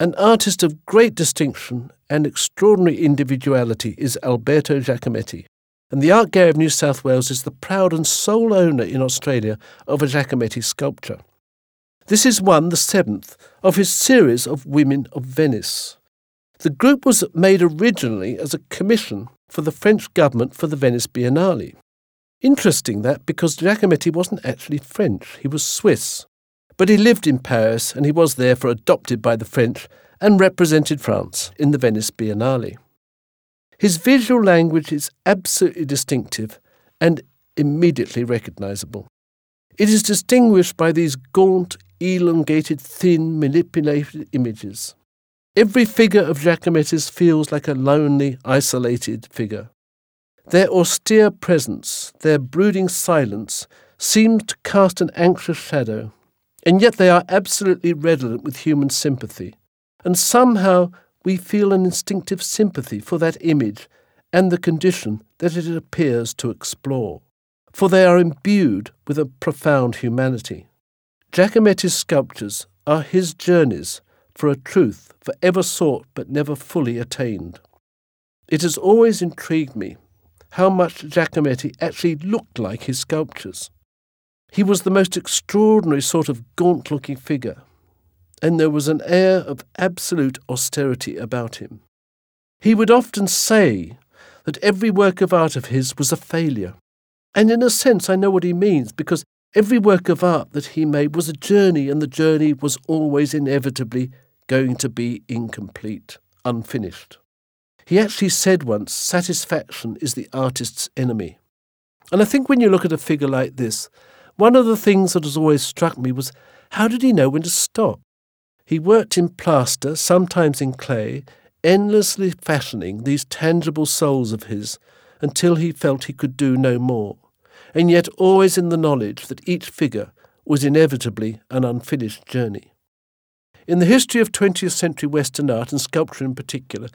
An artist of great distinction and extraordinary individuality is Alberto Giacometti, and the Art Gallery of New South Wales is the proud and sole owner in Australia of a Giacometti sculpture. This is one, the seventh, of his series of Women of Venice. The group was made originally as a commission for the French government for the Venice Biennale. Interesting that because Giacometti wasn't actually French, he was Swiss. But he lived in Paris and he was therefore adopted by the French and represented France in the Venice Biennale. His visual language is absolutely distinctive and immediately recognizable. It is distinguished by these gaunt, elongated, thin, manipulated images. Every figure of Giacometti's feels like a lonely, isolated figure. Their austere presence, their brooding silence, seems to cast an anxious shadow, and yet they are absolutely redolent with human sympathy. And somehow we feel an instinctive sympathy for that image and the condition that it appears to explore, for they are imbued with a profound humanity. Giacometti's sculptures are his journeys for a truth forever sought but never fully attained. It has always intrigued me how much Giacometti actually looked like his sculptures. He was the most extraordinary sort of gaunt looking figure, and there was an air of absolute austerity about him. He would often say that every work of art of his was a failure. And in a sense, I know what he means, because every work of art that he made was a journey, and the journey was always inevitably going to be incomplete, unfinished. He actually said once, satisfaction is the artist's enemy. And I think when you look at a figure like this, one of the things that has always struck me was how did he know when to stop? He worked in plaster, sometimes in clay, endlessly fashioning these tangible souls of his until he felt he could do no more, and yet always in the knowledge that each figure was inevitably an unfinished journey. In the history of 20th century Western art and sculpture in particular,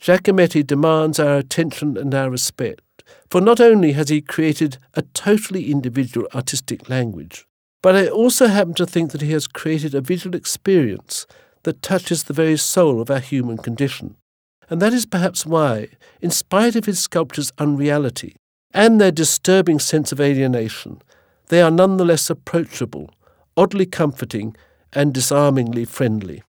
Giacometti demands our attention and our respect, for not only has he created a totally individual artistic language, but I also happen to think that he has created a visual experience that touches the very soul of our human condition. And that is perhaps why, in spite of his sculptures' unreality and their disturbing sense of alienation, they are nonetheless approachable, oddly comforting, and disarmingly friendly.